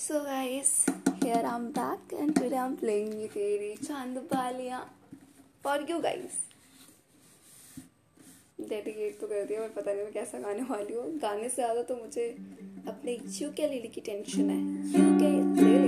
So guys, here I'm back and today I'm playing Chand Baliyan for you guys. Dedicate तो कर दिया मैं पता नहीं मैं कैसा गाने वाली हूँ। गाने से ज़्यादा तो मुझे अपने यू के लिली की टेंशन है। यू के लिली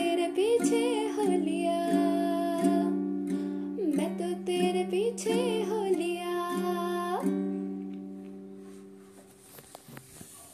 तेरे पीछे हो लिया